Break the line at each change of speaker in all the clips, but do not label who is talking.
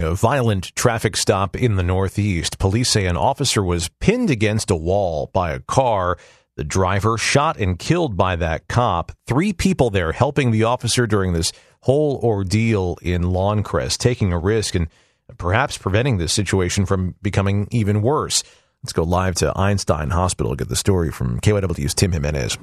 A violent traffic stop in the Northeast. Police say an officer was pinned against a wall by a car. The driver shot and killed by that cop. Three people there helping the officer during this whole ordeal in Lawncrest, taking a risk and perhaps preventing this situation from becoming even worse. Let's go live to Einstein Hospital, get the story from KYW's Tim Jimenez.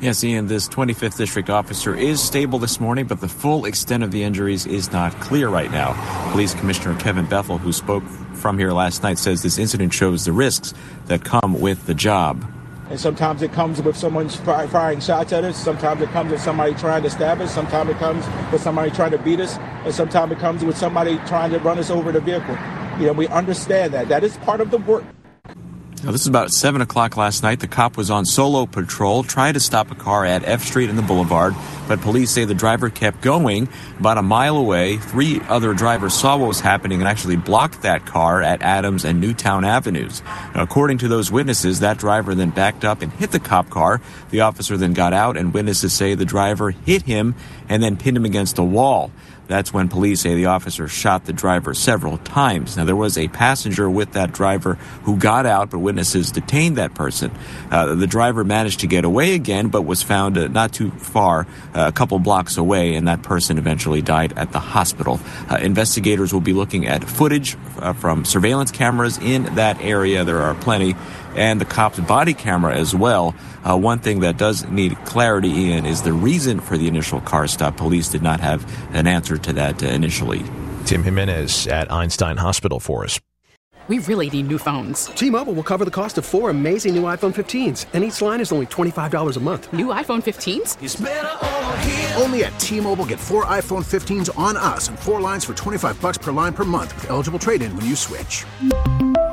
Yes, Ian, this 25th District officer is stable this morning, but the full extent of the injuries is not clear right now. Police Commissioner Kevin Bethel, who spoke from here last night, says this incident shows the risks that come with the job.
And sometimes it comes with someone firing shots at us. Sometimes it comes with somebody trying to stab us. Sometimes it comes with somebody trying to beat us. And sometimes it comes with somebody trying to run us over the vehicle. You know, we understand that. That is part of the work.
Now, this is about 7 o'clock last night. The cop was on solo patrol, trying to stop a car at F Street and the Boulevard, but police say the driver kept going about a mile away. Three other drivers saw what was happening and actually blocked that car at Adams and Newtown Avenues. Now, according to those witnesses, that driver then backed up and hit the cop car. The officer then got out, and witnesses say the driver hit him and then pinned him against a wall. That's when police say the officer shot the driver several times. Now, there was a passenger with that driver who got out, but witnesses detained that person. Uh, the driver managed to get away again, but was found uh, not too far, uh, a couple blocks away, and that person eventually died at the hospital. Uh, investigators will be looking at footage uh, from surveillance cameras in that area. There are plenty and the cop's body camera as well. Uh, one thing that does need clarity, Ian, is the reason for the initial car stop. Police did not have an answer to that uh, initially.
Tim Jimenez at Einstein Hospital for us.
We really need new phones.
T-Mobile will cover the cost of four amazing new iPhone 15s, and each line is only $25 a month.
New iPhone 15s?
Only at T-Mobile get four iPhone 15s on us and four lines for 25 bucks per line per month with eligible trade-in when you switch.